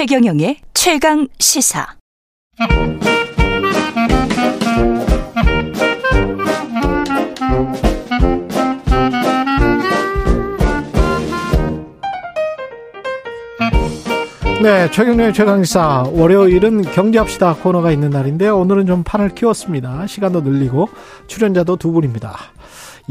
최경영의 최강 시사. 네, 최경련의 최강시사 월요일은 경제합시다 코너가 있는 날인데요. 오늘은 좀 판을 키웠습니다. 시간도 늘리고 출연자도 두 분입니다.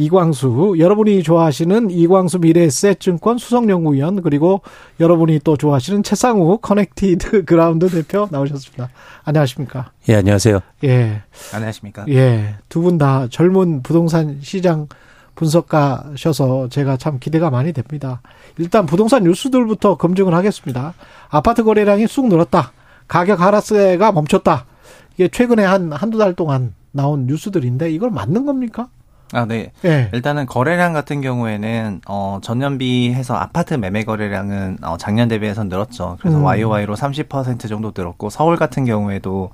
이광수, 여러분이 좋아하시는 이광수 미래에셋증권 수석연구위원 그리고 여러분이 또 좋아하시는 채상욱 커넥티드그라운드 대표 나오셨습니다. 안녕하십니까? 예, 안녕하세요. 예. 안녕하십니까? 예. 두 분 다 젊은 부동산 시장 분석가셔서 제가 참 기대가 많이 됩니다. 일단 부동산 뉴스들부터 검증을 하겠습니다. 아파트 거래량이 쑥 늘었다. 가격 하락세가 멈췄다. 이게 최근에 한 한두 달 동안 나온 뉴스들인데 이게 맞는 겁니까? 아, 네. 예. 일단은 거래량 같은 경우에는 어 전년 비해서 아파트 매매 거래량은 어 작년 대비해서 늘었죠. 그래서 음. YOY로 30% 정도 늘었고 서울 같은 경우에도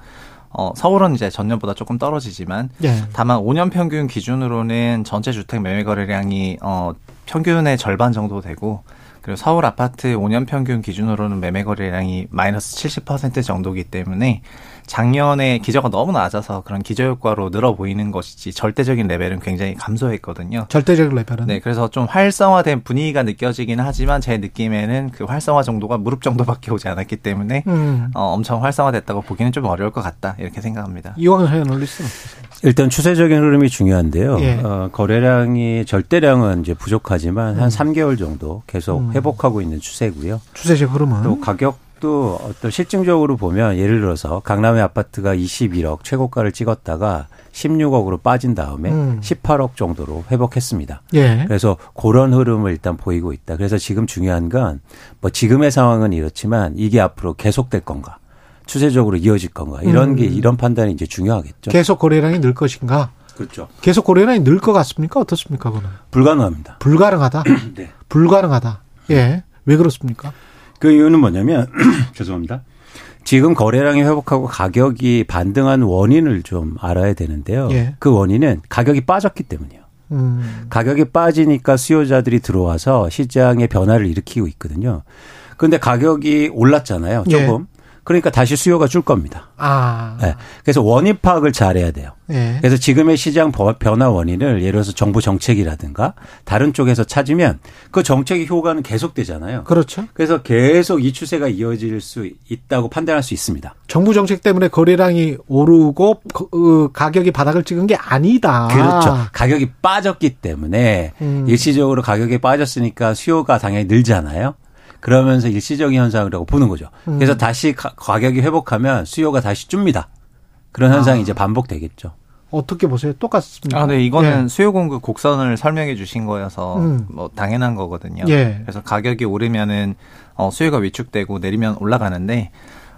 어 서울은 이제 전년보다 조금 떨어지지만 예. 다만 5년 평균 기준으로는 전체 주택 매매 거래량이 어 평균의 절반 정도 되고 그리고 서울 아파트 5년 평균 기준으로는 매매 거래량이 마이너스 70% 정도기 때문에 작년에 기저가 너무 낮아서 그런 기저 효과로 늘어 보이는 것이지 절대적인 레벨은 굉장히 감소했거든요. 절대적 레벨은 네, 그래서 좀 활성화된 분위기가 느껴지긴 하지만 제 느낌에는 그 활성화 정도가 무릎 정도밖에 오지 않았기 때문에 음. 어, 엄청 활성화됐다고 보기는 좀 어려울 것 같다 이렇게 생각합니다. 이왕 애널리스트는 일단 추세적인 흐름이 중요한데요. 예. 어, 거래량이 절대량은 이제 부족하지만 한 3개월 정도 계속 음. 회복하고 있는 추세고요. 추세적 흐름은 또 가격 도 어떤 실증적으로 보면 예를 들어서 강남의 아파트가 21억 최고가를 찍었다가 16억으로 빠진 다음에 음. 18억 정도로 회복했습니다. 예. 그래서 그런 흐름을 일단 보이고 있다. 그래서 지금 중요한 건 뭐 지금의 상황은 이렇지만 이게 앞으로 계속될 건가, 추세적으로 이어질 건가 이런 음. 게 이런 판단이 이제 중요하겠죠. 계속 거래량이 늘 것인가? 그렇죠. 계속 거래량이 늘 것 같습니까? 어떻습니까? 그는 불가능합니다. 불가능하다. 네. 불가능하다. 예. 왜 그렇습니까? 그 이유는 뭐냐면 죄송합니다. 지금 거래량이 회복하고 가격이 반등한 원인을 좀 알아야 되는데요. 예. 그 원인은 가격이 빠졌기 때문이에요. 음. 가격이 빠지니까 수요자들이 들어와서 시장의 변화를 일으키고 있거든요. 그런데 가격이 올랐잖아요. 예. 조금. 그러니까 다시 수요가 줄 겁니다. 아. 네. 그래서 원인 파악을 잘해야 돼요. 예. 그래서 지금의 시장 버- 변화 원인을 예를 들어서 정부 정책이라든가 다른 쪽에서 찾으면 그 정책의 효과는 계속되잖아요. 그렇죠. 그래서 계속 이 추세가 이어질 수 있다고 판단할 수 있습니다. 정부 정책 때문에 거래량이 오르고 거- 어, 가격이 바닥을 찍은 게 아니다. 그렇죠. 가격이 빠졌기 때문에 음. 일시적으로 가격이 빠졌으니까 수요가 당연히 늘잖아요. 그러면서 일시적인 현상이라고 보는 거죠. 음. 그래서 다시 가, 가격이 회복하면 수요가 다시 줍니다. 그런 현상이 아. 이제 반복되겠죠. 어떻게 보세요? 똑같습니다. 아, 네, 이거는 예. 수요 공급 곡선을 설명해 주신 거여서 음. 뭐 당연한 거거든요. 예. 그래서 가격이 오르면은 어 수요가 위축되고 내리면 올라가는데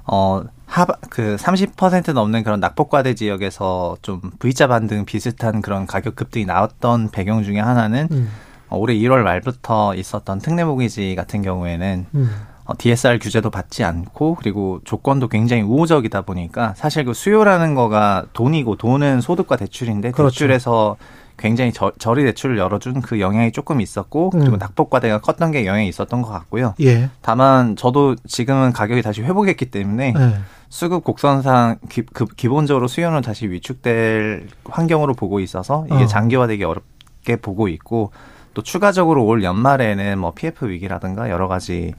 어 하바 그 30% 넘는 그런 낙폭과대 지역에서 좀 V자 반등 비슷한 그런 가격 급등이 나왔던 배경 중에 하나는 음. 어, 올해 1월 말부터 있었던 특례 모기지 같은 경우에는 음. 어, DSR 규제도 받지 않고 그리고 조건도 굉장히 우호적이다 보니까 사실 그 수요라는 거가 돈이고 돈은 소득과 대출인데 그렇죠. 대출에서 굉장히 저, 저리 대출을 열어준 그 영향이 조금 있었고 그리고 음. 낙폭과대가 컸던 게 영향이 있었던 것 같고요. 예. 다만 저도 지금은 가격이 다시 회복했기 때문에 예. 수급 곡선상 기, 그, 기본적으로 수요는 다시 위축될 환경으로 보고 있어서 이게 어. 장기화되기 어렵게 보고 있고 또 추가적으로 올 연말에는 뭐 PF 위기라든가 여러 가지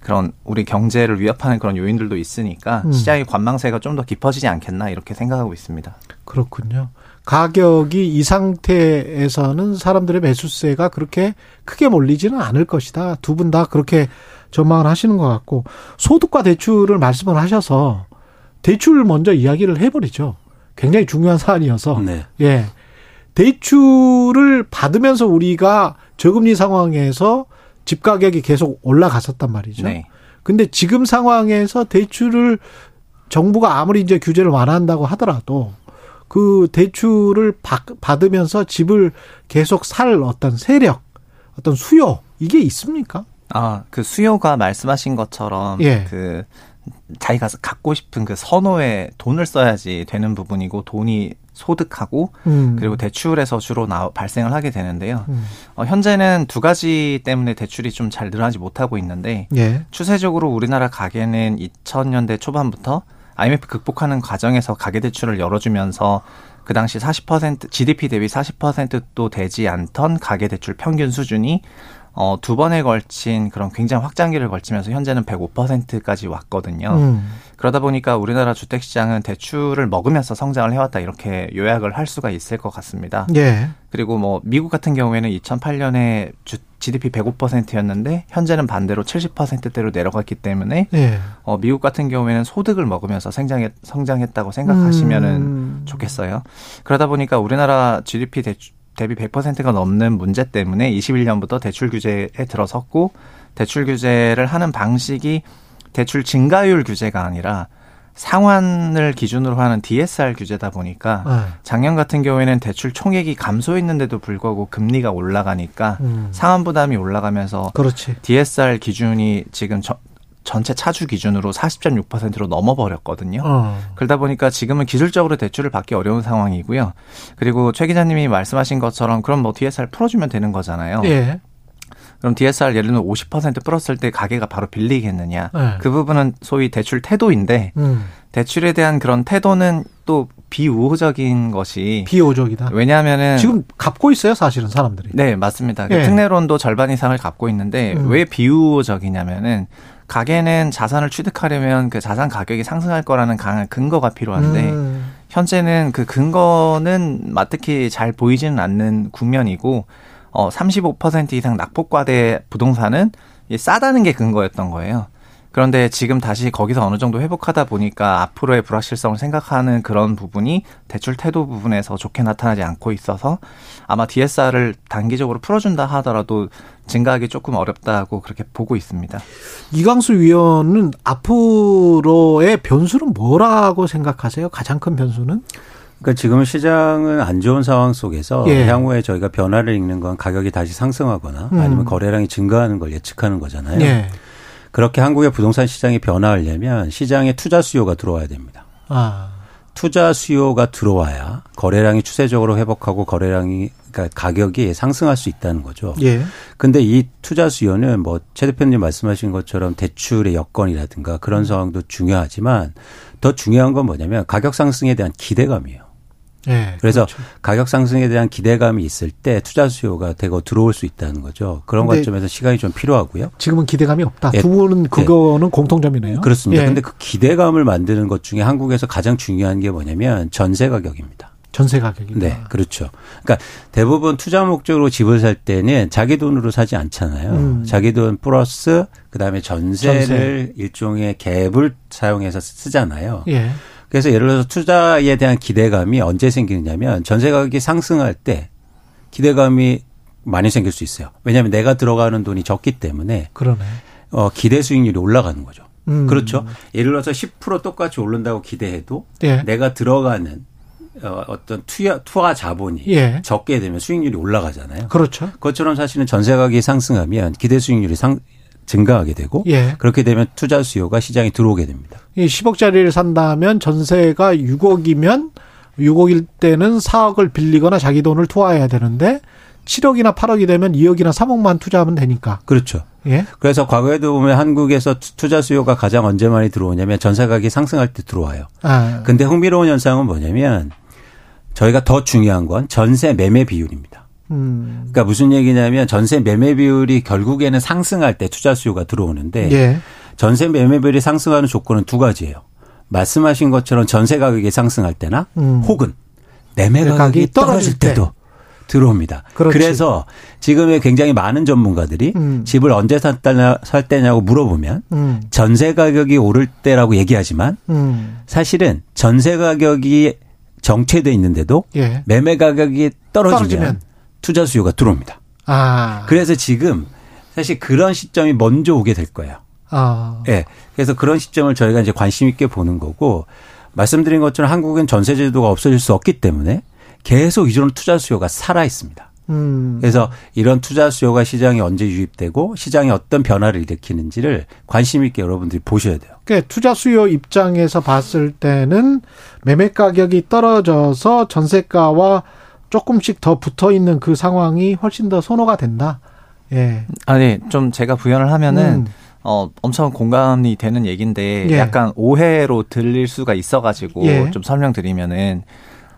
그런 우리 경제를 위협하는 그런 요인들도 있으니까 음. 시장의 관망세가 좀 더 깊어지지 않겠나 이렇게 생각하고 있습니다. 그렇군요. 가격이 이 상태에서는 사람들의 매수세가 그렇게 크게 몰리지는 않을 것이다. 두 분 다 그렇게 전망을 하시는 것 같고 소득과 대출을 말씀을 하셔서 대출 먼저 이야기를 해버리죠. 굉장히 중요한 사안이어서 네. 예 대출을 받으면서 우리가 저금리 상황에서 집 가격이 계속 올라갔었단 말이죠. 네. 근데 지금 상황에서 대출을 정부가 아무리 이제 규제를 완화한다고 하더라도 그 대출을 받, 받으면서 집을 계속 살 어떤 세력, 어떤 수요 이게 있습니까? 아, 그 수요가 말씀하신 것처럼 예. 그 자기가 갖고 싶은 그 선호에 돈을 써야지 되는 부분이고 돈이 소득하고 음. 그리고 대출에서 주로 나, 발생을 하게 되는데요. 음. 어, 현재는 두 가지 때문에 대출이 좀 잘 늘어나지 못하고 있는데 예. 추세적으로 우리나라 가계는 2000년대 초반부터 IMF 극복하는 과정에서 가계 대출을 열어주면서 그 당시 40% GDP 대비 40%도 되지 않던 가계 대출 평균 수준이 어, 두 번에 걸친 그런 굉장히 확장기를 걸치면서 현재는 105%까지 왔거든요. 음. 그러다 보니까 우리나라 주택 시장은 대출을 먹으면서 성장을 해왔다 이렇게 요약을 할 수가 있을 것 같습니다. 예. 그리고 뭐 미국 같은 경우에는 2008년에 주, GDP 105%였는데 현재는 반대로 70%대로 내려갔기 때문에 예. 어, 미국 같은 경우에는 소득을 먹으면서 성장했, 성장했다고 생각하시면은 음. 좋겠어요. 그러다 보니까 우리나라 GDP 대출, 대비 100%가 넘는 문제 때문에 21년부터 대출 규제에 들어섰고 대출 규제를 하는 방식이 대출 증가율 규제가 아니라 상환을 기준으로 하는 DSR 규제다 보니까 아. 작년 같은 경우에는 대출 총액이 감소했는데도 불구하고 금리가 올라가니까 음. 상환 부담이 올라가면서 그렇지. DSR 기준이 지금 저- 전체 차주 기준으로 40.6%로 넘어버렸거든요. 어. 그러다 보니까 지금은 기술적으로 대출을 받기 어려운 상황이고요. 그리고 최 기자님이 말씀하신 것처럼 그럼 뭐 DSR 풀어주면 되는 거잖아요. 예. 그럼 DSR 예를 들면 50% 풀었을 때 가게가 바로 빌리겠느냐. 네. 그 부분은 소위 대출 태도인데 음. 대출에 대한 그런 태도는 또 비우호적인 것이 비호적이다. 왜냐하면은 지금 갚고 있어요, 사실은 사람들이. 네 맞습니다. 그 예. 특례론도 절반 이상을 갖고 있는데 음. 왜 비우호적이냐면은 가게는 자산을 취득하려면 그 자산 가격이 상승할 거라는 강한 근거가 필요한데 음. 현재는 그 근거는 마뜩히 잘 보이지는 않는 국면이고 어 35% 이상 낙폭과대 부동산은 이 싸다는 게 근거였던 거예요. 그런데 지금 다시 거기서 어느 정도 회복하다 보니까 앞으로의 불확실성을 생각하는 그런 부분이 대출 태도 부분에서 좋게 나타나지 않고 있어서 아마 DSR을 단기적으로 풀어준다 하더라도 증가하기 조금 어렵다고 그렇게 보고 있습니다. 이광수 위원은 앞으로의 변수는 뭐라고 생각하세요? 가장 큰 변수는? 그러니까 지금 시장은 안 좋은 상황 속에서 예. 향후에 저희가 변화를 읽는 건 가격이 다시 상승하거나 음. 아니면 거래량이 증가하는 걸 예측하는 거잖아요. 예. 그렇게 한국의 부동산 시장이 변화하려면 시장에 투자 수요가 들어와야 됩니다. 아. 투자 수요가 들어와야 거래량이 추세적으로 회복하고 거래량이 그러니까 가격이 상승할 수 있다는 거죠. 예. 근데 이 투자 수요는 뭐 최 대표님 말씀하신 것처럼 대출의 여건이라든가 그런 상황도 중요하지만 더 중요한 건 뭐냐면 가격 상승에 대한 기대감이에요. 예. 그래서 그렇죠. 가격 상승에 대한 기대감이 있을 때 투자 수요가 되고 들어올 수 있다는 거죠. 그런 관점에서 시간이 좀 필요하고요. 지금은 기대감이 없다. 예. 두 분은 그거는 공통점이네요. 그렇습니다. 예. 근데 그 기대감을 만드는 것 중에 한국에서 가장 중요한 게 뭐냐면 전세 가격입니다. 전세 가격이다. 네, 그렇죠. 그러니까 대부분 투자 목적으로 집을 살 때는 자기 돈으로 사지 않잖아요. 음. 자기 돈 플러스 그다음에 전세를 전세. 일종의 갭을 사용해서 쓰잖아요. 예. 그래서 예를 들어서 투자에 대한 기대감이 언제 생기느냐면 전세 가격이 상승할 때 기대감이 많이 생길 수 있어요. 왜냐하면 내가 들어가는 돈이 적기 때문에 그러네. 어, 기대 수익률이 올라가는 거죠. 음. 그렇죠. 예를 들어서 10% 똑같이 오른다고 기대해도 예. 내가 들어가는 어, 어떤 투자, 투하 자본이 예. 적게 되면 수익률이 올라가잖아요. 그렇죠. 그것처럼 사실은 전세 가격이 상승하면 기대 수익률이 상, 증가하게 되고 예. 그렇게 되면 투자 수요가 시장에 들어오게 됩니다. 이 10억짜리를 산다면 전세가 6억이면 6억일 때는 4억을 빌리거나 자기 돈을 투하해야 되는데 7억이나 8억이 되면 2억이나 3억만 투자하면 되니까. 그렇죠. 예. 그래서 과거에도 보면 한국에서 투- 투자 수요가 가장 언제 많이 들어오냐면 전세 가격이 상승할 때 들어와요. 아. 근데 흥미로운 현상은 뭐냐면 저희가 더 중요한 건 전세 매매 비율입니다. 음. 그러니까 무슨 얘기냐면 전세 매매 비율이 결국에는 상승할 때 투자 수요가 들어오는데 예. 전세 매매 비율이 상승하는 조건은 두 가지예요. 말씀하신 것처럼 전세 가격이 상승할 때나 음. 혹은 매매 가격이 떨어질 떨어질 때. 때도 들어옵니다. 그렇지. 그래서 지금의 굉장히 많은 전문가들이 음. 집을 언제 살 때냐, 살 때냐고 물어보면 음. 전세 가격이 오를 때라고 얘기하지만 음. 사실은 전세 가격이 정체돼 있는데도 예. 매매 가격이 떨어지면, 떨어지면. 투자 수요가 들어옵니다. 아. 그래서 지금 사실 그런 시점이 먼저 오게 될 거예요. 아. 예. 그래서 그런 시점을 저희가 이제 관심 있게 보는 거고 말씀드린 것처럼 한국은 전세 제도가 없어질 수 없기 때문에 계속 이런 투자 수요가 살아 있습니다. 음. 그래서 이런 투자 수요가 시장에 언제 유입되고 시장에 어떤 변화를 일으키는지를 관심 있게 여러분들이 보셔야 돼요. 그러니까 투자 수요 입장에서 봤을 때는 매매 가격이 떨어져서 전세가와 조금씩 더 붙어 있는 그 상황이 훨씬 더 선호가 된다. 예. 아니 좀 제가 부연을 하면은 음. 어 엄청 공감이 되는 얘기인데 예. 약간 오해로 들릴 수가 있어 가지고 예. 좀 설명드리면은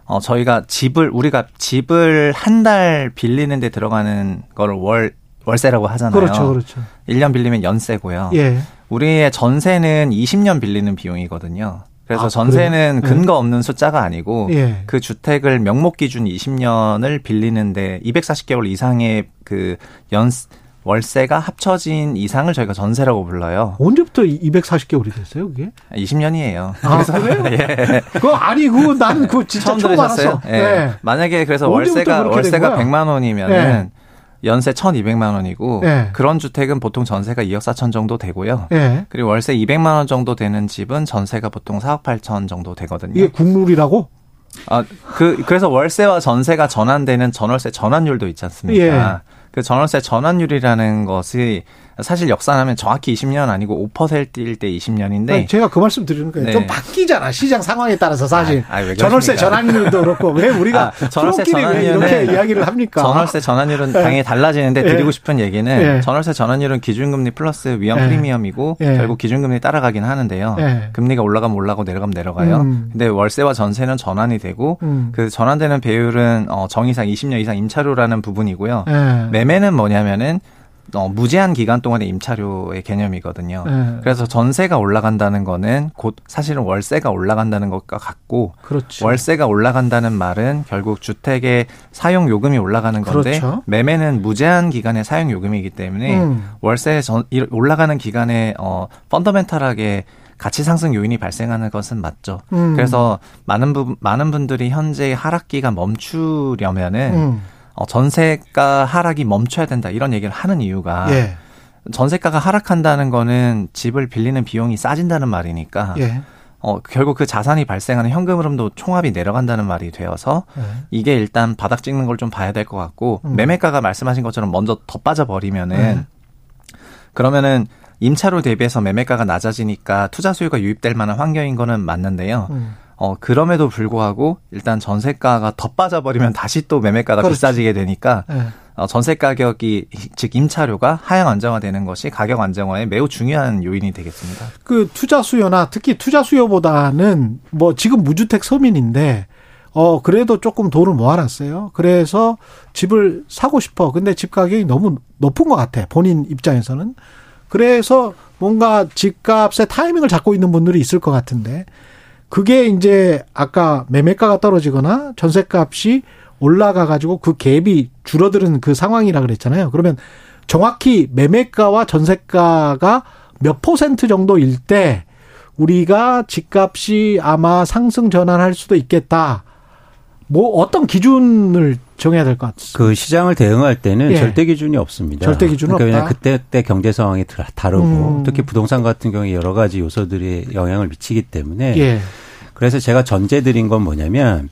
어 저희가 집을 우리가 집을 한 달 빌리는 데 들어가는 거를 월 월세라고 하잖아요. 그렇죠, 그렇죠. 1년 빌리면 연세고요. 예. 우리의 전세는 20년 빌리는 비용이거든요. 그래서 아, 전세는 그래요? 근거 없는 숫자가 아니고 예. 그 주택을 명목 기준 20년을 빌리는데 240개월 이상의 그 연 월세가 합쳐진 이상을 저희가 전세라고 불러요. 언제부터 240개월이 됐어요, 그게? 20년이에요. 아, 그래요? 예. 그거 아니, 그거 나는 그거 진짜 처음 처음 들으셨어요? 예. 네. 만약에 그래서 월세가 월세가 거야? 100만 원이면은 예. 연세 1,200만 원이고 예. 그런 주택은 보통 전세가 2억 4천 정도 되고요. 예. 그리고 월세 200만 원 정도 되는 집은 전세가 보통 4억 8천 정도 되거든요. 이게 국룰이라고? 아, 그, 그래서 월세와 전세가 전환되는 전월세 전환율도 있지 않습니까? 예. 그 전월세 전환율이라는 것이 사실 역산하면 정확히 20년 아니고 5%일 때 20년인데 아니, 제가 그 말씀 드리는 거예요. 네. 좀 바뀌잖아. 시장 상황에 따라서 사실. 아, 왜 전월세? 전환율도 그렇고 왜 우리가 아, 전월세 왜 전환율은 이렇게 이야기를 합니까? 전월세 전환율은 당연히 달라지는데 예. 드리고 싶은 얘기는 예. 전월세 전환율은 기준금리 플러스 위험 예. 프리미엄이고 예. 결국 기준금리 따라가긴 하는데요. 예. 금리가 올라가면 올라가고 내려가면 내려가요. 음. 근데 월세와 전세는 전환이 되고 음. 그 전환되는 배율은 어, 정의상 20년 이상 임차료라는 부분이고요. 예. 매매는 뭐냐면은 어, 무제한 기간 동안의 임차료의 개념이거든요. 예. 그래서 전세가 올라간다는 거는 곧 사실은 월세가 올라간다는 것과 같고 그렇죠. 월세가 올라간다는 말은 결국 주택의 사용 요금이 올라가는 건데 그렇죠. 매매는 무제한 기간의 사용 요금이기 때문에 음. 월세 전, 이- 올라가는 기간에 어 펀더멘탈하게 가치 상승 요인이 발생하는 것은 맞죠. 음. 그래서 많은 부 많은 분들이 현재 하락기가 멈추려면은 음. 어, 전세가 하락이 멈춰야 된다 이런 얘기를 하는 이유가 예. 전세가가 하락한다는 거는 집을 빌리는 비용이 싸진다는 말이니까 예. 어, 결국 그 자산이 발생하는 현금 흐름도 총합이 내려간다는 말이 되어서 예. 이게 일단 바닥 찍는 걸 좀 봐야 될 것 같고 음. 매매가가 말씀하신 것처럼 먼저 더 빠져 버리면은 네. 그러면은 임차료 대비해서 매매가가 낮아지니까 투자 수요가 유입될 만한 환경인 거는 맞는데요. 음. 어, 그럼에도 불구하고 일단 전세가가 더 빠져버리면 다시 또 매매가가 그렇지. 비싸지게 되니까 예. 어, 전세 가격이 즉 임차료가 하향 안정화되는 것이 가격 안정화에 매우 중요한 요인이 되겠습니다. 그 투자 수요나 특히 투자 수요보다는 뭐 지금 무주택 서민인데 어 그래도 조금 돈을 모아놨어요. 그래서 집을 사고 싶어. 근데 집 가격이 너무 높은 것 같아. 본인 입장에서는. 그래서 뭔가 집값의 타이밍을 잡고 있는 분들이 있을 것 같은데 그게 이제 아까 매매가가 떨어지거나 전세값이 올라가 가지고 그 갭이 줄어드는 그 상황이라 그랬잖아요. 그러면 정확히 매매가와 전세가가 몇 퍼센트 정도일 때 우리가 집값이 아마 상승 전환할 수도 있겠다. 뭐 어떤 기준을 정해야 될 것 같습니다. 그 시장을 대응할 때는 예. 절대 기준이 없습니다. 절대 기준은 그러니까 없다? 그때 그때 경제 상황이 다- 다르고 음. 특히 부동산 같은 경우에 여러 가지 요소들이 영향을 미치기 때문에 예. 그래서 제가 전제 드린 건 뭐냐면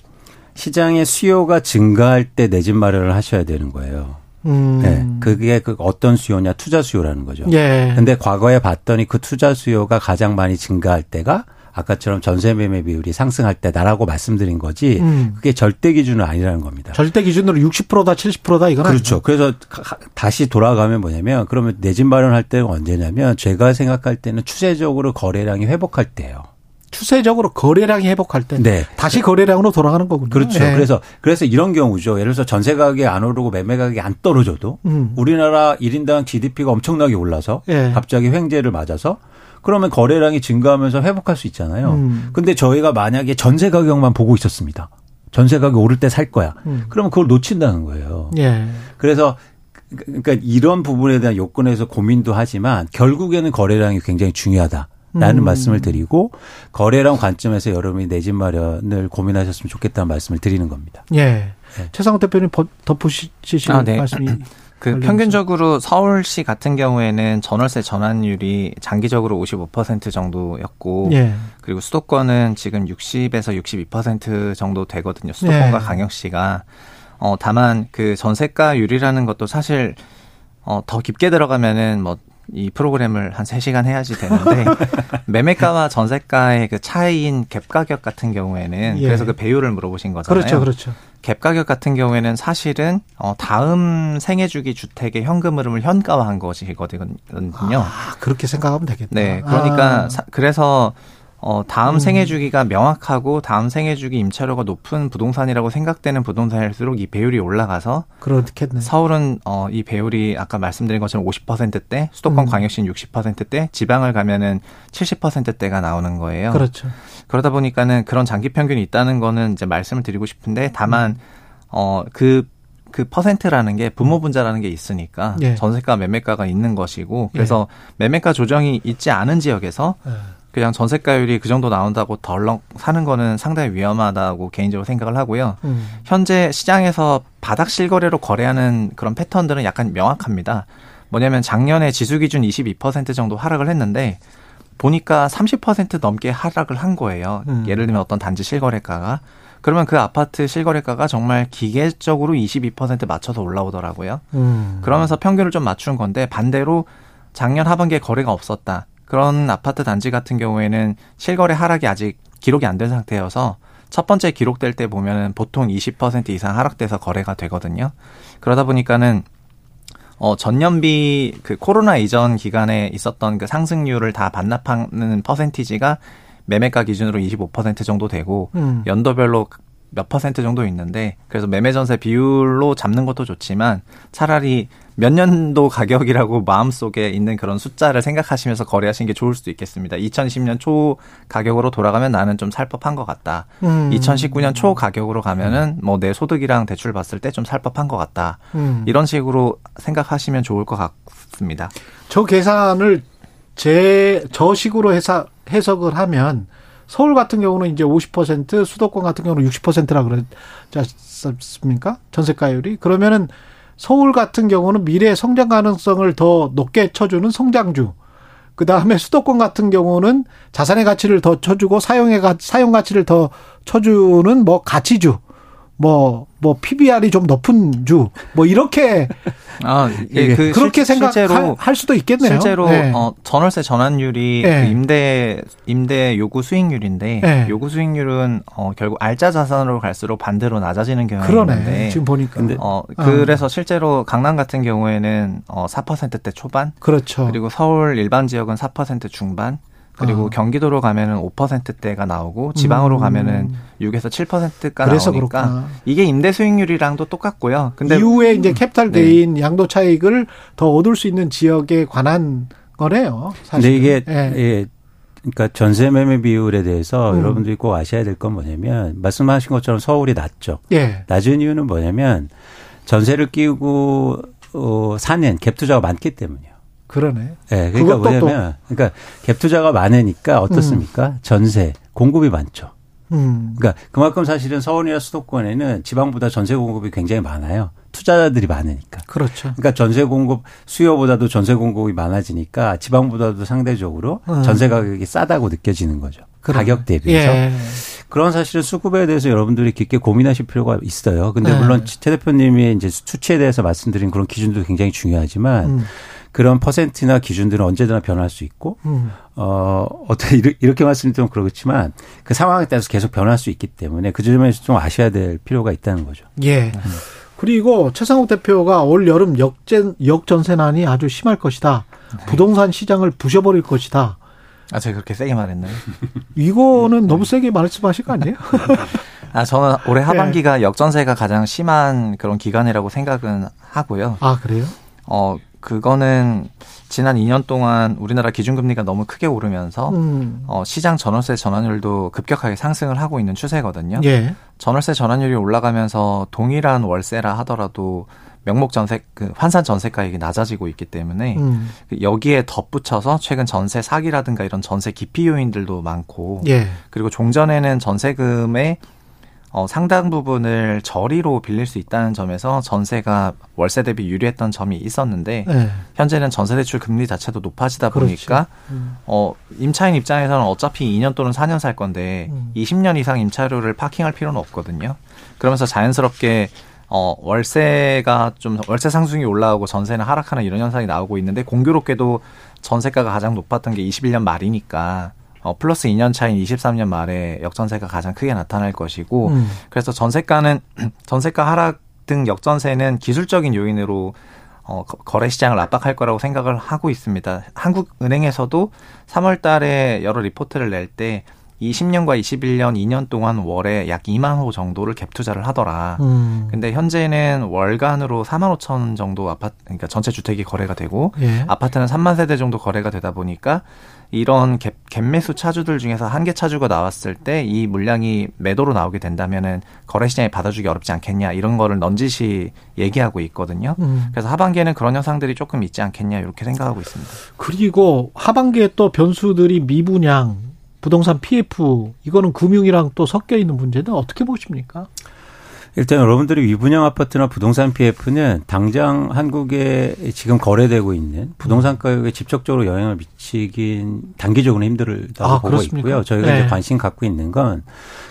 시장의 수요가 증가할 때 내 집 마련을 하셔야 되는 거예요. 음. 네. 그게 그 어떤 수요냐 투자 수요라는 거죠. 예. 근데 과거에 봤더니 그 투자 수요가 가장 많이 증가할 때가 아까처럼 전세 매매 비율이 상승할 때다라고 말씀드린 거지 음. 그게 절대 기준은 아니라는 겁니다. 절대 기준으로 60%다 70%다 이건 그렇죠. 그래서 가- 다시 돌아가면 뭐냐면 그러면 내 집 마련할 때가 언제냐면 제가 생각할 때는 추세적으로 거래량이 회복할 때예요. 추세적으로 거래량이 회복할 때 네. 다시 거래량으로 돌아가는 거군요. 그렇죠. 예. 그래서 그래서 이런 경우죠. 예를 들어서 전세 가격이 안 오르고 매매 가격이 안 떨어져도 음. 우리나라 1인당 GDP가 엄청나게 올라서 예. 갑자기 횡재를 맞아서 그러면 거래량이 증가하면서 회복할 수 있잖아요. 음. 근데 저희가 만약에 전세 가격만 보고 있었습니다. 전세 가격 오를 때 살 거야. 음. 그러면 그걸 놓친다는 거예요. 예. 그래서 그- 그러니까 이런 부분에 대한 요건에서 고민도 하지만 결국에는 거래량이 굉장히 중요하다 라는 음. 말씀을 드리고 거래량 관점에서 여러분이 내 집 마련을 고민하셨으면 좋겠다는 말씀을 드리는 겁니다. 예. 네. 최상호 대표님 버- 덧붙이실 아, 네. 말씀이 그 관련해서. 평균적으로 서울시 같은 경우에는 전월세 전환율이 장기적으로 55% 정도였고 예. 그리고 수도권은 지금 60에서 62% 정도 되거든요. 수도권과 네. 강역시가 어, 다만 그 전세가율이라는 것도 사실 어, 더 깊게 들어가면은 뭐 이 프로그램을 한 3시간 해야지 되는데 매매가와 전세가의 그 차이인 갭 가격 같은 경우에는 예. 그래서 그 배율을 물어보신 거잖아요. 그렇죠, 그렇죠. 갭 가격 같은 경우에는 사실은 어 다음 생애 주기 주택의 현금 흐름을 현가화한 것이거든요. 아, 그렇게 생각하면 되겠다. 네. 그러니까 아, 사- 그래서 어 다음 음. 생애 주기가 명확하고 다음 생애 주기 임차료가 높은 부동산이라고 생각되는 부동산일수록 이 배율이 올라가서 그렇겠네. 서울은 어 이 배율이 아까 말씀드린 것처럼 50%대, 수도권 음. 광역시는 60%대, 지방을 가면은 70%대가 나오는 거예요. 그렇죠. 그러다 보니까는 그런 장기 평균이 있다는 거는 이제 말씀을 드리고 싶은데 음. 다만 어그그 퍼센트라는 게 부모 분자라는 게 있으니까 예. 전세가 매매가가 있는 것이고 그래서 매매가 조정이 있지 않은 지역에서 예. 그냥 전세가율이 그 정도 나온다고 덜렁 사는 거는 상당히 위험하다고 개인적으로 생각을 하고요. 음. 현재 시장에서 바닥 실거래로 거래하는 그런 패턴들은 약간 명확합니다. 뭐냐면 작년에 지수 기준 22% 정도 하락을 했는데 보니까 30% 넘게 하락을 한 거예요. 음. 예를 들면 어떤 단지 실거래가가 그러면 그 아파트 실거래가가 정말 기계적으로 22% 맞춰서 올라오더라고요. 음. 그러면서 평균을 좀 맞춘 건데 반대로 작년 하반기에 거래가 없었다. 그런 아파트 단지 같은 경우에는 실거래 하락이 아직 기록이 안 된 상태여서 첫 번째 기록될 때 보면은 보통 20% 이상 하락돼서 거래가 되거든요. 그러다 보니까는 어 전년비 그 코로나 이전 기간에 있었던 그 상승률을 다 반납하는 퍼센티지가 매매가 기준으로 25% 정도 되고 음. 연도별로 몇 퍼센트 정도 있는데 그래서 매매 전세 비율로 잡는 것도 좋지만 차라리 몇 년도 가격이라고 마음속에 있는 그런 숫자를 생각하시면서 거래하시는 게 좋을 수도 있겠습니다. 2010년 초 가격으로 돌아가면 나는 좀 살 법한 것 같다. 음. 2019년 초 가격으로 가면은 뭐 내 소득이랑 대출 봤을 때 좀 살 법한 것 같다. 음. 이런 식으로 생각하시면 좋을 것 같습니다. 저 계산을 제 저 식으로 해서 해석을 하면 서울 같은 경우는 이제 50% 수도권 같은 경우는 60%라 그러지 않습니까? 전세가율이 그러면은 서울 같은 경우는 미래 성장 가능성을 더 높게 쳐주는 성장주. 그 다음에 수도권 같은 경우는 자산의 가치를 더 쳐주고 사용의 가 사용 가치를 더 쳐주는 뭐 가치주. 뭐, 뭐, PBR이 좀 높은 주. 뭐, 이렇게, 아, 예, 그 그렇게 실- 생각할 할 수도 있겠네요. 실제로 네. 어, 전월세 전환율이 네. 그 임대 임대 요구 수익률인데 네. 요구 수익률은 어, 결국 알짜 자산으로 갈수록 반대로 낮아지는 경향이. 있는데 지금 보니까. 근데 어, 그래서 실제로 강남 같은 경우에는 어, 4%대 초반 그렇죠. 그리고 서울 일반 지역은 4% 중반 그리고 아. 경기도로 가면은 5%대가 나오고 지방으로 음. 가면은 6에서 7%가 그래서 나오니까 그렇구나. 이게 임대 수익률이랑도 똑같고요. 근데 이후에 이제 캐피탈 네. 게인 양도 차익을 더 얻을 수 있는 지역에 관한 거네요. 사실. 근데 이게 예. 예. 그러니까 전세 매매 비율에 대해서 음. 여러분들이 꼭 아셔야 될 건 뭐냐면 말씀하신 것처럼 서울이 낮죠. 예. 낮은 이유는 뭐냐면 전세를 끼고 어, 사는 갭 투자가 많기 때문이에요. 그러네. 예, 그러니까 그것도 또- 뭐냐면 그러니까 갭 투자가 많으니까 어떻습니까? 전세 공급이 많죠. 음. 그러니까 그만큼 사실은 서울이나 수도권에는 지방보다 전세 공급이 굉장히 많아요. 투자자들이 많으니까. 그렇죠. 그러니까 전세 공급 수요보다도 전세 공급이 많아지니까 지방보다도 상대적으로 음. 전세 가격이 싸다고 느껴지는 거죠. 그러네. 가격 대비해서. 예. 그런 사실은 수급에 대해서 여러분들이 깊게 고민하실 필요가 있어요. 근데 네. 물론 최 대표님이 이제 수치에 대해서 말씀드린 그런 기준도 굉장히 중요하지만 음. 그런 퍼센트나 기준들은 언제나 변할 수 있고 음. 어, 어떻게 이렇게, 이렇게 말씀드리면 그렇지만 그 상황에 따라서 계속 변할 수 있기 때문에 그 점에서 좀 아셔야 될 필요가 있다는 거죠. 예. 그리고 최상욱 대표가 올 여름 역전 역전세난이 아주 심할 것이다. 네. 부동산 시장을 부셔버릴 것이다. 아 제가 그렇게 세게 말했나요? 이거는 너무 세게 말씀하신 거 아니에요? 아, 저는 네. 올해 하반기가 역전세가 가장 심한 그런 기간이라고 생각은 하고요. 아 그래요? 어, 그거는 지난 2년 동안 우리나라 기준금리가 너무 크게 오르면서 음. 어, 시장 전월세 전환율도 급격하게 상승을 하고 있는 추세거든요. 예. 전월세 전환율이 올라가면서 동일한 월세라 하더라도 명목 전세 그 환산 전세 가액이 낮아지고 있기 때문에 음. 그 여기에 덧붙여서 최근 전세 사기라든가 이런 전세 기피 요인들도 많고 예. 그리고 종전에는 전세금의 어, 상당 부분을 저리로 빌릴 수 있다는 점에서 전세가 월세 대비 유리했던 점이 있었는데 예. 현재는 전세 대출 금리 자체도 높아지다 그렇지. 보니까 음. 어 임차인 입장에서는 어차피 2년 또는 4년 살 건데 음. 20년 이상 임차료를 파킹할 필요는 없거든요. 그러면서 자연스럽게 어, 월세가 좀 월세 상승이 올라오고 전세는 하락하는 이런 현상이 나오고 있는데 공교롭게도 전세가가 가장 높았던 게 21년 말이니까 어, 플러스 2년 차인 23년 말에 역전세가 가장 크게 나타날 것이고 음. 그래서 전세가는 전세가 하락 등 역전세는 기술적인 요인으로 어, 거- 거래 시장을 압박할 거라고 생각을 하고 있습니다. 한국은행에서도 3월 달에 여러 리포트를 낼때 20년과 21년 2년 동안 월에 약 2만 호 정도를 갭 투자를 하더라. 음. 근데 현재는 월간으로 4만 5천 정도 아파트, 그러니까 전체 주택이 거래가 되고 예. 아파트는 3만 세대 정도 거래가 되다 보니까 이런 갭, 갭 매수 차주들 중에서 한 개 차주가 나왔을 때 이 물량이 매도로 나오게 된다면은 거래 시장에 받아주기 어렵지 않겠냐 이런 거를 넌지시 얘기하고 있거든요. 음. 그래서 하반기에는 그런 현상들이 조금 있지 않겠냐 이렇게 생각하고 있습니다. 그리고 하반기에 또 변수들이 미분양, 부동산 PF 이거는 금융이랑 또 섞여 있는 문제는 어떻게 보십니까? 일단 여러분들이 위분양 아파트나 부동산 PF는 당장 한국에 지금 거래되고 있는 부동산 가격에 직접적으로 영향을 미치긴 단기적으로 힘들다고 아, 보고 그렇습니까? 있고요. 저희가 네. 이제 관심 갖고 있는 건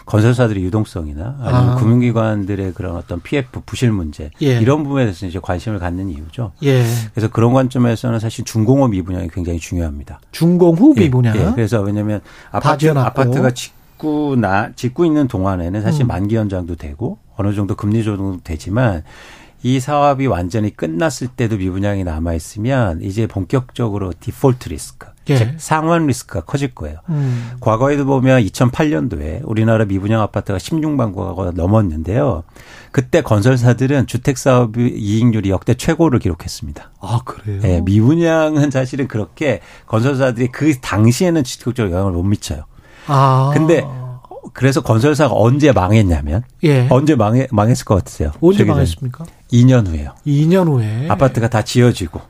건설사들의 유동성이나 아니면 아. 금융기관들의 그런 어떤 PF 부실 문제 예. 이런 부분에 대해서 이제 관심을 갖는 이유죠. 예. 그래서 그런 관점에서는 사실 중공업 미분양이 굉장히 중요합니다. 중공 후 예, 미분양. 예. 그래서 왜냐하면 아파트. 아파트가 짓고 나 짓고 있는 동안에는 사실 음. 만기 연장도 되고 어느 정도 금리 조정도 되지만 이 사업이 완전히 끝났을 때도 미분양이 남아 있으면 이제 본격적으로 디폴트 리스크, 예. 즉 상환 리스크가 커질 거예요. 음. 과거에도 보면 2008년도에 우리나라 미분양 아파트가 16만 가구가 넘었는데요. 그때 건설사들은 주택 사업 이익률이 역대 최고를 기록했습니다. 아 그래요? 예, 미분양은 사실은 그렇게 건설사들이 그 당시에는 직접적으로 영향을 못 미쳐요. 아. 근데 그래서 건설사가 언제 망했냐면 예. 언제 망해, 망했을 것 같으세요? 언제? 망했습니까? 2년 후에요. 2년 후에 아파트가 다 지어지고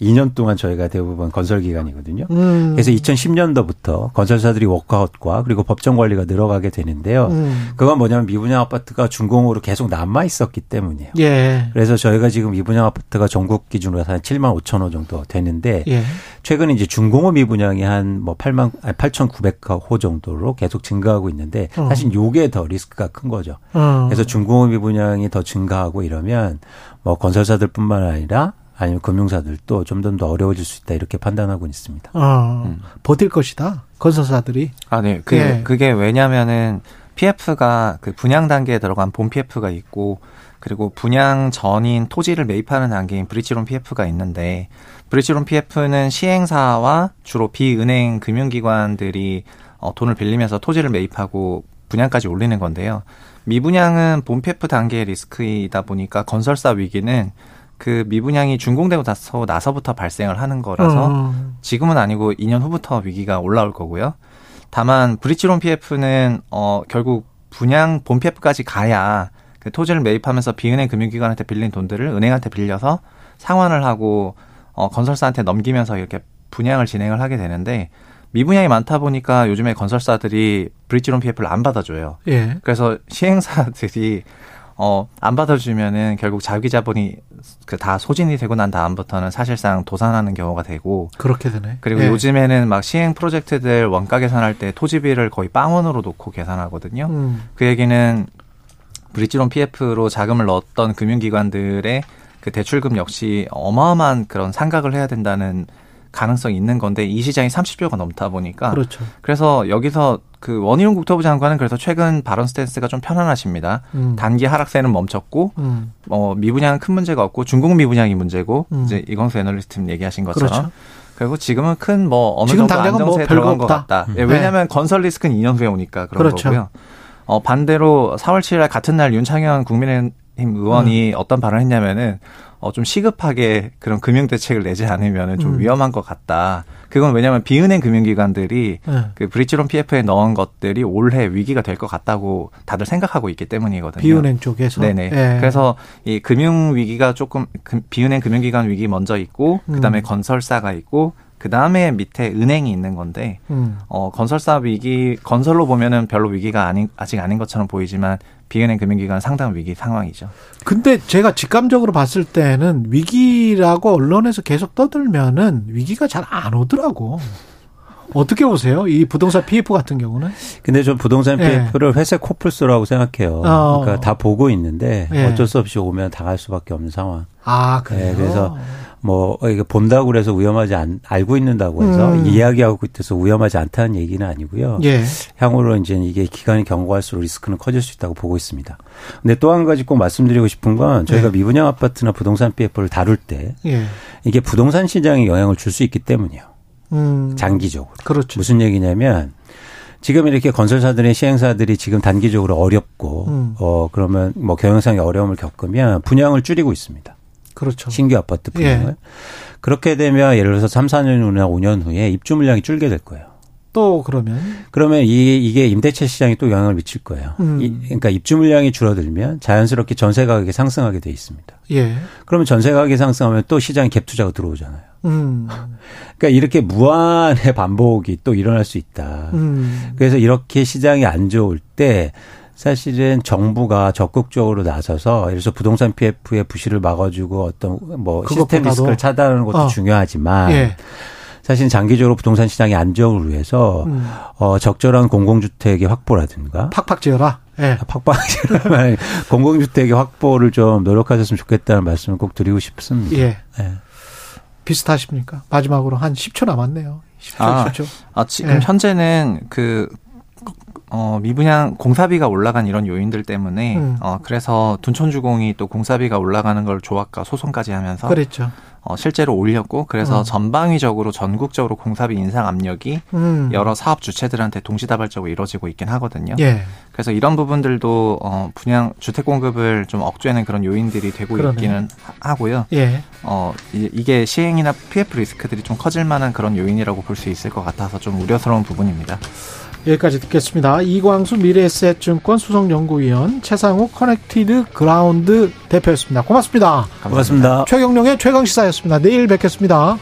2년 동안 저희가 대부분 건설 기간이거든요. 음. 그래서 2010년도부터 건설사들이 워크아웃과 그리고 법정 관리가 늘어가게 되는데요. 음. 그건 뭐냐면 미분양 아파트가 준공으로 계속 남아 있었기 때문이에요. 예. 그래서 저희가 지금 미분양 아파트가 전국 기준으로 한 7만 5천 호 정도 되는데 예. 최근에 이제 중공업 미분양이 한 뭐 8만 8,900호 정도로 계속 증가하고 있는데 어. 사실 요게 더 리스크가 큰 거죠. 어. 그래서 중공업 미분양이 더 증가하고 이러면 뭐 건설사들뿐만 아니라 아니면 금융사들도 좀더 어려워질 수 있다 이렇게 판단하고 있습니다. 어. 음. 버틸 것이다. 건설사들이. 아, 네. 그, 예. 그게 왜냐면은 PF가 그 분양 단계에 들어간 본 PF가 있고 그리고 분양 전인 토지를 매입하는 단계인 브리지론 PF가 있는데 브리지론 PF는 시행사와 주로 비은행 금융기관들이 어, 돈을 빌리면서 토지를 매입하고 분양까지 올리는 건데요. 미분양은 본 PF 단계의 리스크이다 보니까 건설사 위기는 그 미분양이 준공되고 나서 나서부터 발생을 하는 거라서 어. 지금은 아니고 2년 후부터 위기가 올라올 거고요. 다만 브릿지론 PF는 어 결국 분양 본 PF까지 가야 그 토지를 매입하면서 비은행 금융기관한테 빌린 돈들을 은행한테 빌려서 상환을 하고 어 건설사한테 넘기면서 이렇게 분양을 진행을 하게 되는데 미분양이 많다 보니까 요즘에 건설사들이 브릿지론 PF를 안 받아줘요. 예. 그래서 시행사들이 어, 안 받아주면은 결국 자기 자본이 그 다 소진이 되고 난 다음부터는 사실상 도산하는 경우가 되고 그렇게 되네. 그리고 예. 요즘에는 막 시행 프로젝트들 원가 계산할 때 토지비를 거의 빵원으로 놓고 계산하거든요. 음. 그 얘기는 브릿지론 PF로 자금을 넣었던 금융기관들의 그 대출금 역시 어마어마한 그런 상각을 해야 된다는 가능성이 있는 건데 이 시장이 30조가 넘다 보니까 그렇죠. 그래서 여기서 그 원희룡 국토부 장관은 그래서 최근 발언 스탠스가 좀 편안하십니다. 음. 단기 하락세는 멈췄고 음. 어 미분양은 큰 문제가 없고 중공 미분양이 문제고 음. 이제 이광수 애널리스트님 얘기하신 것처럼 그렇죠. 그리고 지금은 큰 뭐 어느 지금 정도 뭐 안정세에 별거 들어간 것 없다. 같다. 예, 네. 왜냐하면 건설 리스크는 2년 후에 오니까 그런 그렇죠. 거고요. 어 반대로 4월 7일 같은 날 윤창현 국민의힘 의원이 음. 어떤 발언을 했냐면은 어 좀 시급하게 그런 금융 대책을 내지 않으면은 좀 음. 위험한 것 같다. 그건 왜냐하면 비은행 금융기관들이 예. 그 브릿지론 PF에 넣은 것들이 올해 위기가 될 것 같다고 다들 생각하고 있기 때문이거든요. 비은행 쪽에서. 네네. 예. 그래서 이 금융 위기가 조금 금- 비은행 금융기관 위기 먼저 있고 그다음에 음. 건설사가 있고 그 다음에 밑에 은행이 있는 건데 음. 어 건설사 위기 건설로 보면은 별로 위기가 아닌 아직 아닌 것처럼 보이지만 비은행 금융기관 상당 위기 상황이죠. 근데 제가 직감적으로 봤을 때는 위기라고 언론에서 계속 떠들면은 위기가 잘 안 오더라고. 어떻게 보세요? 이 부동산 PF 같은 경우는? 근데 저 부동산 예. PF를 회색 코뿔소라고 생각해요. 어. 그러니까 다 보고 있는데 예. 어쩔 수 없이 오면 당할 수밖에 없는 상황. 아, 그래요? 네, 그래서 뭐 이게 본다고 그래서 위험하지 않 알고 있는다고 해서 음. 이야기하고 있어서 위험하지 않다는 얘기는 아니고요. 예. 향후로 이제 이게 기간이 경과할수록 리스크는 커질 수 있다고 보고 있습니다. 근데 또 한 가지 꼭 말씀드리고 싶은 건 저희가 네. 미분양 아파트나 부동산 PF를 다룰 때 예. 이게 부동산 시장에 영향을 줄 수 있기 때문이에요. 음. 장기적으로. 그렇죠. 무슨 얘기냐면 지금 이렇게 건설사들의 시행사들이 지금 단기적으로 어렵고 음. 어 그러면 뭐 경영상의 어려움을 겪으면 분양을 줄이고 있습니다. 그렇죠. 신규 아파트 분양을. 예. 그렇게 되면 예를 들어서 3, 4년 후나 5년 후에 입주 물량이 줄게 될 거예요. 또 그러면 그러면 이, 이게 임대차 시장에 또 영향을 미칠 거예요. 음. 이, 그러니까 입주 물량이 줄어들면 자연스럽게 전세 가격이 상승하게 돼 있습니다. 예. 그러면 전세 가격이 상승하면 또 시장에 갭 투자가 들어오잖아요. 음. 그러니까 이렇게 무한의 반복이 또 일어날 수 있다. 음. 그래서 이렇게 시장이 안 좋을 때 사실은 정부가 적극적으로 나서서 예를 들어서 부동산 PF의 부실을 막아주고 어떤 뭐 시스템. 리스크를 차단하는 것도 어. 중요하지만 예. 사실 장기적으로 부동산 시장의 안정을 위해서 음. 어 적절한 공공주택의 확보라든가 팍팍 지어라. 예. 팍팍하지만 공공주택의 확보를 좀 노력하셨으면 좋겠다는 말씀을 꼭 드리고 싶습니다. 예. 예. 비슷하십니까? 마지막으로 한 10초 남았네요. 10초, 아. 10초. 아, 지금 예. 현재는 그, 어, 미분양 공사비가 올라간 이런 요인들 때문에, 음. 어, 그래서 둔촌주공이 또 공사비가 올라가는 걸 조합과 소송까지 하면서, 그랬죠. 어, 실제로 올렸고, 그래서 어. 전방위적으로 전국적으로 공사비 인상 압력이 음. 여러 사업 주체들한테 동시다발적으로 이루어지고 있긴 하거든요. 예. 그래서 이런 부분들도, 어, 분양, 주택 공급을 좀 억제하는 그런 요인들이 되고 그러네. 있기는 하- 하고요. 예. 어, 이- 이게 시행이나 PF 리스크들이 좀 커질 만한 그런 요인이라고 볼 수 있을 것 같아서 좀 우려스러운 부분입니다. 여기까지 듣겠습니다. 이광수 미래에셋증권 수석연구위원 채상욱 커넥티드 그라운드 대표였습니다. 고맙습니다. 고맙습니다. 최경영의 최강시사였습니다. 내일 뵙겠습니다.